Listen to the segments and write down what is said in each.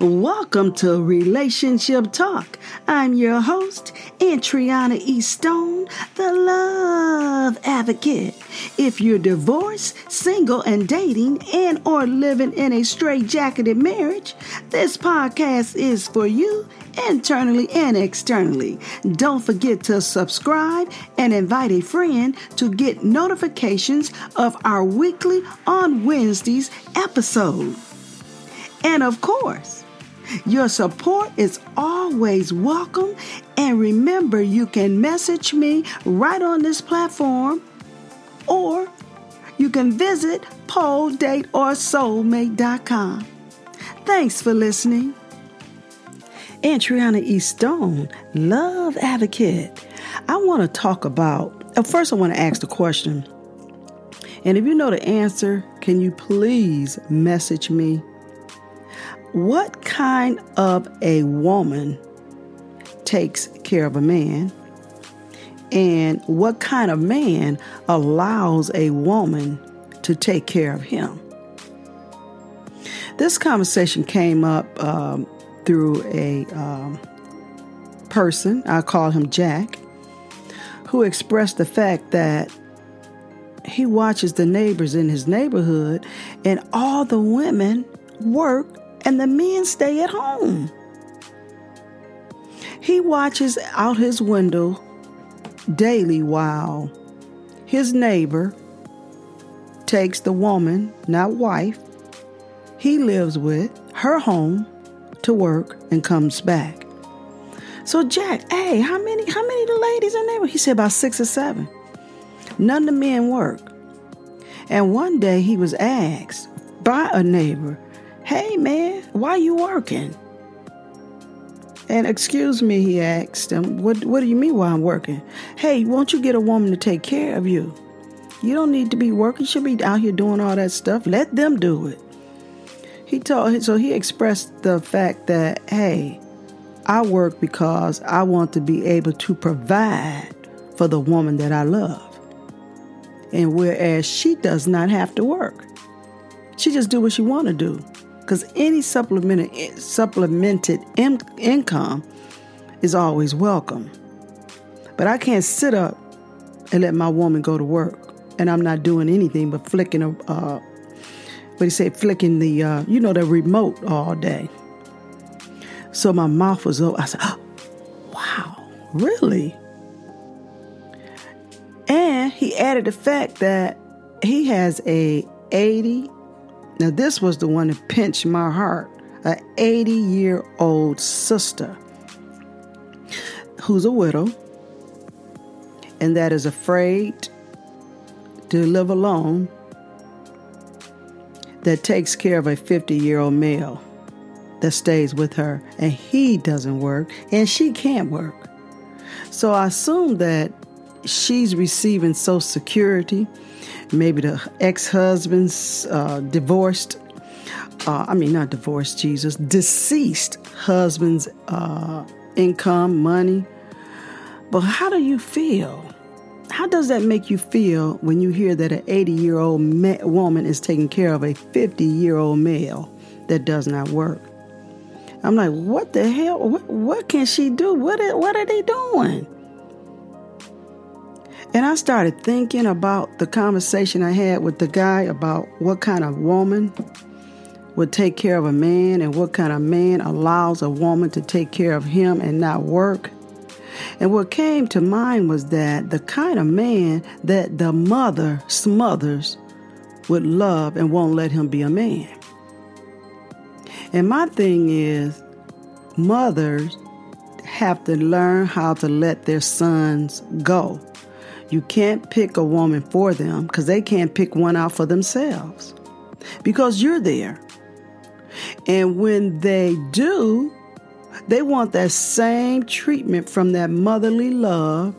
Welcome to Relationship Talk. I'm your host, Antriana E. Stone, the love advocate. If you're divorced, single, and dating, and or living in a straight-jacketed marriage, this podcast is for you internally and externally. Don't forget to subscribe and invite a friend to get notifications of our weekly on Wednesdays episode. And of course, your support is always welcome. And remember, you can message me right on this platform, or you can visit poledateorsoulmate.com. Thanks for listening. Antriana E. Stone, love advocate. I want to talk about, uh, first, I want to ask the question. And if you know the answer, can you please message me what kind of a woman takes care of a man? And what kind of man allows a woman to take care of him? This conversation came up um, through a um, person, I call him Jack, who expressed the fact that he watches the neighbors in his neighborhood and all the women work and the men stay at home. He watches out his window daily while his neighbor takes the woman, not wife, he lives with, her home to work and comes back. So Jack, hey, how many how many the ladies in there? He said about six or seven. None of the men work. And one day he was asked by a neighbor, Hey man, why you working? And excuse me, he asked him, what, what do you mean why I'm working? Hey, won't you get a woman to take care of you? You don't need to be working. You should be out here doing all that stuff. Let them do it. He told so he expressed the fact that, hey, I work because I want to be able to provide for the woman that I love. And whereas she does not have to work. She just do what she want to do because any supplemented supplemented in, income is always welcome. But I can't sit up and let my woman go to work, and I'm not doing anything but flicking a uh, what you say, flicking the uh, you know the remote all day. So my mouth was open. I said, oh, "Wow, really?" And he added the fact that he has a 80 now, this was the one that pinched my heart. An 80 year old sister who's a widow and that is afraid to live alone, that takes care of a 50 year old male that stays with her, and he doesn't work and she can't work. So I assume that she's receiving Social Security maybe the ex husband's uh, divorced, uh, I mean, not divorced, Jesus, deceased husband's uh, income, money. But how do you feel? How does that make you feel when you hear that an 80 year old ma- woman is taking care of a 50 year old male that does not work? I'm like, what the hell? What, what can she do? What what are they doing? And I started thinking about the conversation I had with the guy about what kind of woman would take care of a man and what kind of man allows a woman to take care of him and not work. And what came to mind was that the kind of man that the mother smothers would love and won't let him be a man. And my thing is, mothers have to learn how to let their sons go. You can't pick a woman for them because they can't pick one out for themselves because you're there. And when they do, they want that same treatment from that motherly love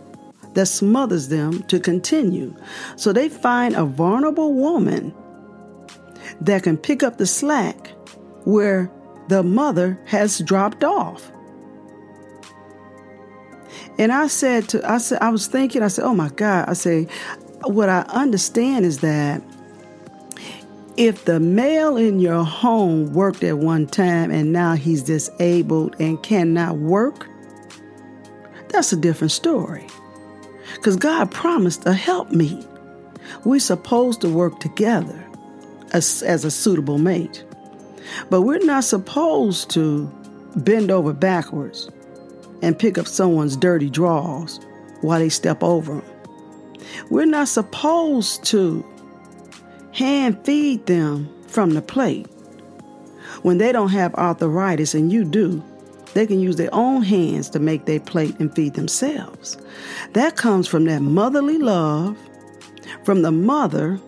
that smothers them to continue. So they find a vulnerable woman that can pick up the slack where the mother has dropped off. And I said to I said I was thinking, I said, oh my God, I say, what I understand is that If the male in your home worked at one time and now he's disabled and cannot work, that's a different story. Because God promised to help me. We're supposed to work together as, as a suitable mate. But we're not supposed to bend over backwards and pick up someone's dirty drawers while they step over them. We're not supposed to hand feed them from the plate. When they don't have arthritis and you do, they can use their own hands to make their plate and feed themselves. That comes from that motherly love, from the mother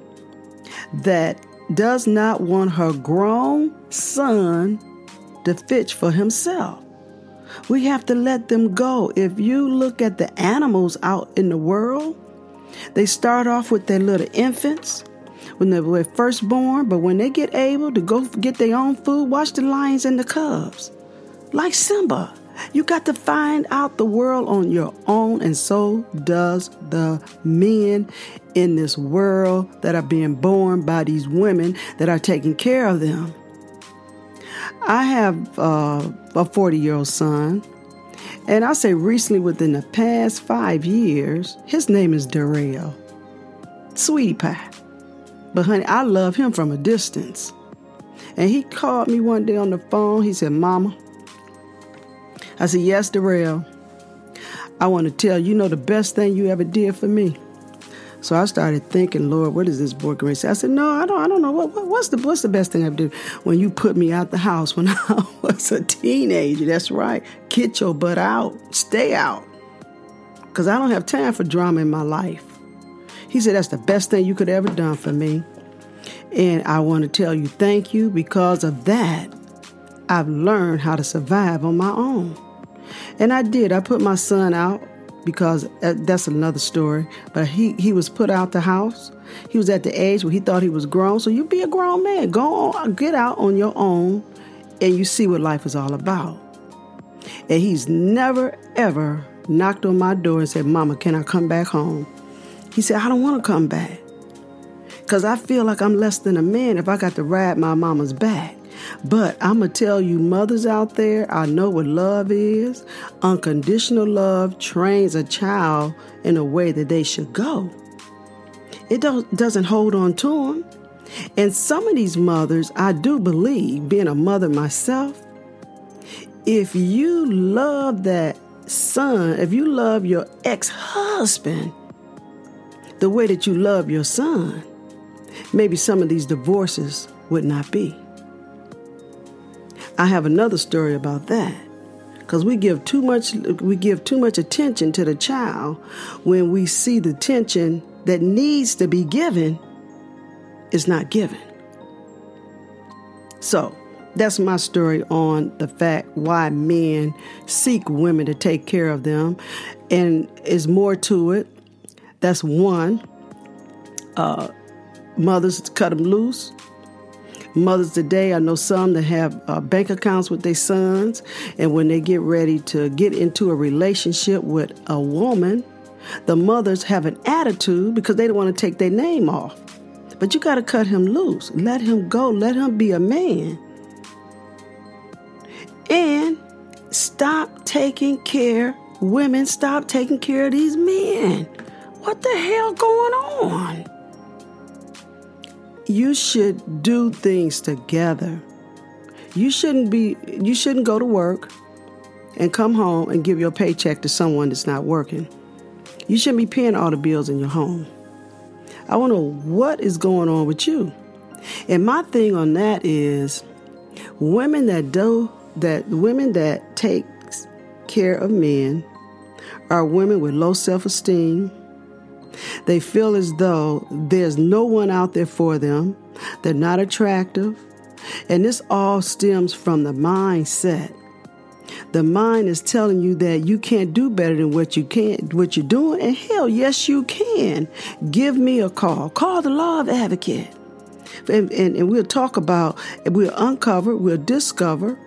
that does not want her grown son to fetch for himself. We have to let them go. If you look at the animals out in the world, they start off with their little infants when they were first born, but when they get able to go get their own food, watch the lions and the cubs. Like Simba, you got to find out the world on your own, and so does the men in this world that are being born by these women that are taking care of them. I have uh, a 40 year old son, and I say recently within the past five years, his name is Darrell. Sweetie Pie. But honey, I love him from a distance. And he called me one day on the phone. He said, Mama, I said, Yes, Darrell. I want to tell you, you know the best thing you ever did for me. So I started thinking, Lord, what is this boy going to say? I said, No, I don't. I don't know. What, what, what's the What's the best thing I did? When you put me out the house when I was a teenager. That's right. Get your butt out. Stay out. Cause I don't have time for drama in my life. He said, That's the best thing you could ever done for me. And I want to tell you thank you because of that. I've learned how to survive on my own. And I did. I put my son out because uh, that's another story. But he, he was put out the house. He was at the age where he thought he was grown. So you be a grown man. Go on, get out on your own and you see what life is all about. And he's never, ever knocked on my door and said, Mama, can I come back home? He said, I don't want to come back. Because I feel like I'm less than a man if I got to ride my mama's back. But I'm going to tell you, mothers out there, I know what love is. Unconditional love trains a child in a way that they should go. It don't, doesn't hold on to them. And some of these mothers, I do believe, being a mother myself, if you love that son, if you love your ex husband the way that you love your son, maybe some of these divorces would not be. I have another story about that. Cuz we give too much we give too much attention to the child when we see the attention that needs to be given is not given. So, that's my story on the fact why men seek women to take care of them. And is more to it. That's one. Uh, mothers cut them loose. Mothers today, I know some that have uh, bank accounts with their sons, and when they get ready to get into a relationship with a woman, the mothers have an attitude because they don't want to take their name off. But you got to cut him loose. Let him go. Let him be a man. And stop taking care, women, stop taking care of these men. What the hell going on? You should do things together. You shouldn't be you shouldn't go to work and come home and give your paycheck to someone that's not working. You shouldn't be paying all the bills in your home. I want to know what is going on with you. And my thing on that is women that do that women that take care of men are women with low self-esteem, they feel as though there's no one out there for them. They're not attractive. And this all stems from the mindset. The mind is telling you that you can't do better than what you can what you're doing. And hell, yes, you can. Give me a call. Call the love advocate. And, and, and we'll talk about, we'll uncover, we'll discover,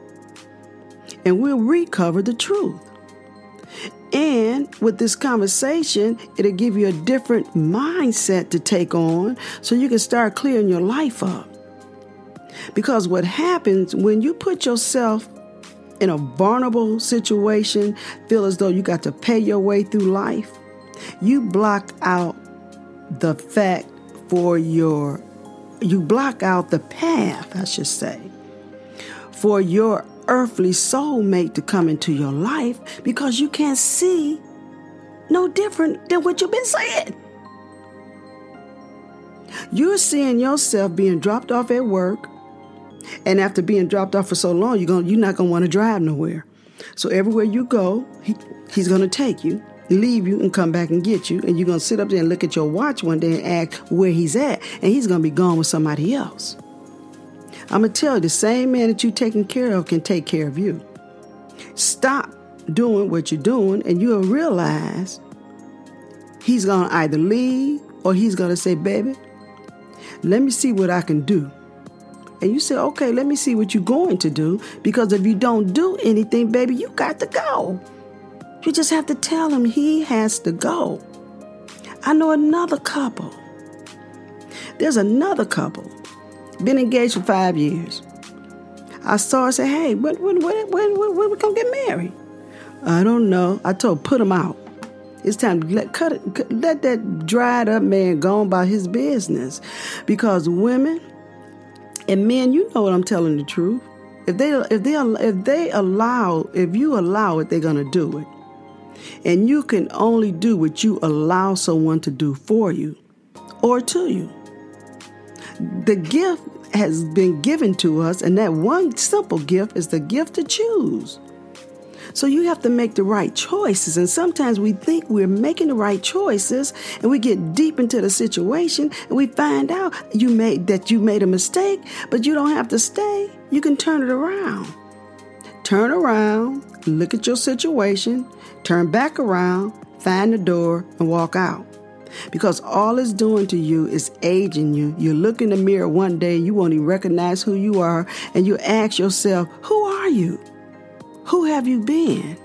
and we'll recover the truth. And with this conversation, it'll give you a different mindset to take on so you can start clearing your life up. Because what happens when you put yourself in a vulnerable situation, feel as though you got to pay your way through life, you block out the fact for your, you block out the path, I should say, for your earthly soulmate to come into your life because you can't see no different than what you've been saying. You're seeing yourself being dropped off at work, and after being dropped off for so long, you're going you're not gonna want to drive nowhere. So everywhere you go, he, he's gonna take you, leave you, and come back and get you. And you're gonna sit up there and look at your watch one day and ask where he's at, and he's gonna be gone with somebody else. I'm gonna tell you, the same man that you're taking care of can take care of you. Stop doing what you're doing, and you'll realize he's gonna either leave or he's gonna say, "Baby, let me see what I can do." And you say, okay, let me see what you're going to do. Because if you don't do anything, baby, you got to go. You just have to tell him he has to go. I know another couple. There's another couple, been engaged for five years. I saw her say, hey, when, when, when, when, when, when we gonna get married? I don't know. I told put him out. It's time to let cut it, let that dried up man go on about his business, because women and men, you know what I'm telling the truth. If they if they if they allow if you allow it, they're gonna do it. And you can only do what you allow someone to do for you or to you. The gift has been given to us, and that one simple gift is the gift to choose. So you have to make the right choices. And sometimes we think we're making the right choices and we get deep into the situation and we find out you made that you made a mistake, but you don't have to stay. You can turn it around. Turn around, look at your situation, turn back around, find the door, and walk out. Because all it's doing to you is aging you. You look in the mirror one day, you won't even recognize who you are, and you ask yourself, Who are you? Who have you been?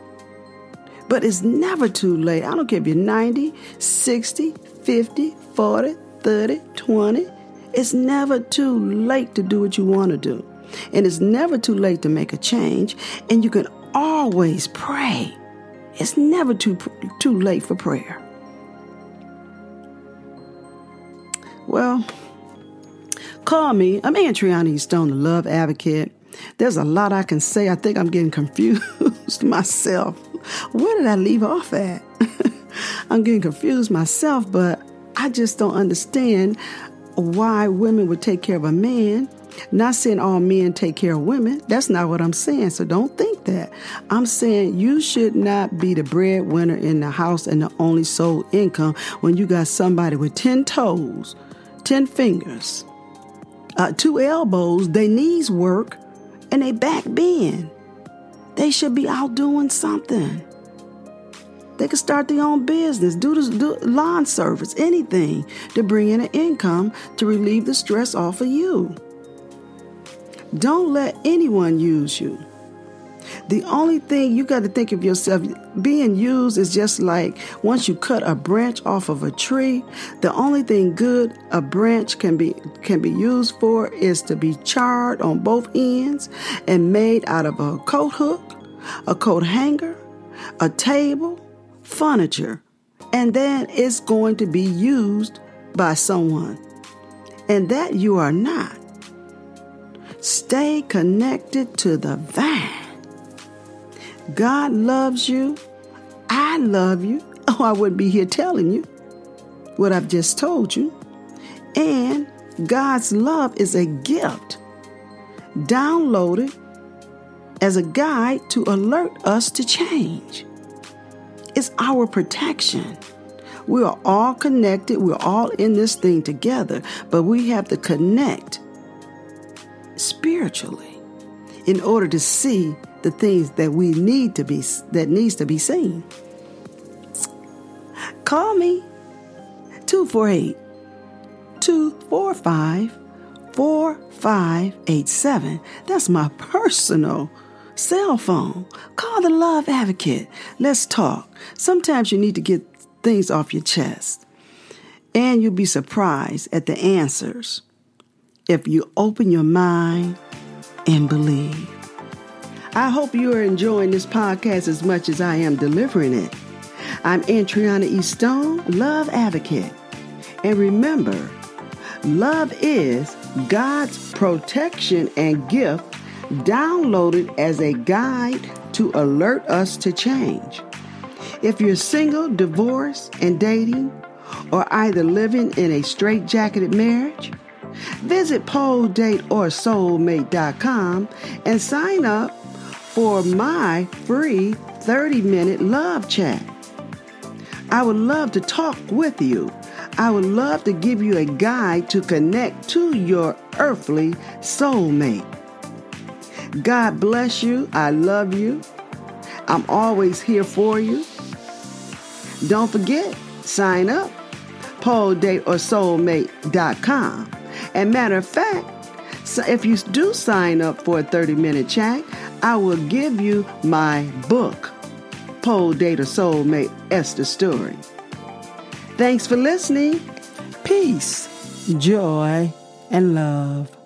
But it's never too late. I don't care if you're 90, 60, 50, 40, 30, 20. It's never too late to do what you want to do. And it's never too late to make a change. And you can always pray. It's never too, too late for prayer. Well, call me. I'm Antriana Stone, the love advocate. There's a lot I can say. I think I'm getting confused myself. Where did I leave off at? I'm getting confused myself, but I just don't understand why women would take care of a man. Not saying all men take care of women. That's not what I'm saying. So don't think that. I'm saying you should not be the breadwinner in the house and the only sole income when you got somebody with 10 toes, 10 fingers, uh, two elbows, their knees work, and they back bend. They should be out doing something. They could start their own business, do, this, do lawn service, anything to bring in an income to relieve the stress off of you. Don't let anyone use you. The only thing you got to think of yourself being used is just like once you cut a branch off of a tree, the only thing good a branch can be can be used for is to be charred on both ends and made out of a coat hook, a coat hanger, a table, furniture, and then it's going to be used by someone. And that you are not. Stay connected to the vine. God loves you. I love you. Oh, I wouldn't be here telling you what I've just told you. And God's love is a gift downloaded as a guide to alert us to change. It's our protection. We are all connected. We're all in this thing together, but we have to connect spiritually in order to see the things that we need to be that needs to be seen. Call me 248 245 4587. That's my personal cell phone. Call the love advocate. Let's talk. Sometimes you need to get things off your chest. And you'll be surprised at the answers if you open your mind and believe. I hope you are enjoying this podcast as much as I am delivering it. I'm Antriana E. Stone, Love Advocate. And remember, love is God's protection and gift downloaded as a guide to alert us to change. If you're single, divorced, and dating, or either living in a straight-jacketed marriage, visit poledateorsoulmate.com and sign up for my free 30-minute love chat. I would love to talk with you. I would love to give you a guide to connect to your earthly soulmate. God bless you. I love you. I'm always here for you. Don't forget, sign up, poledateorsoulmate.com. And matter of fact, so if you do sign up for a 30 minute chat, I will give you my book, Pole Date or Soulmate Esther Story. Thanks for listening. Peace, joy, and love.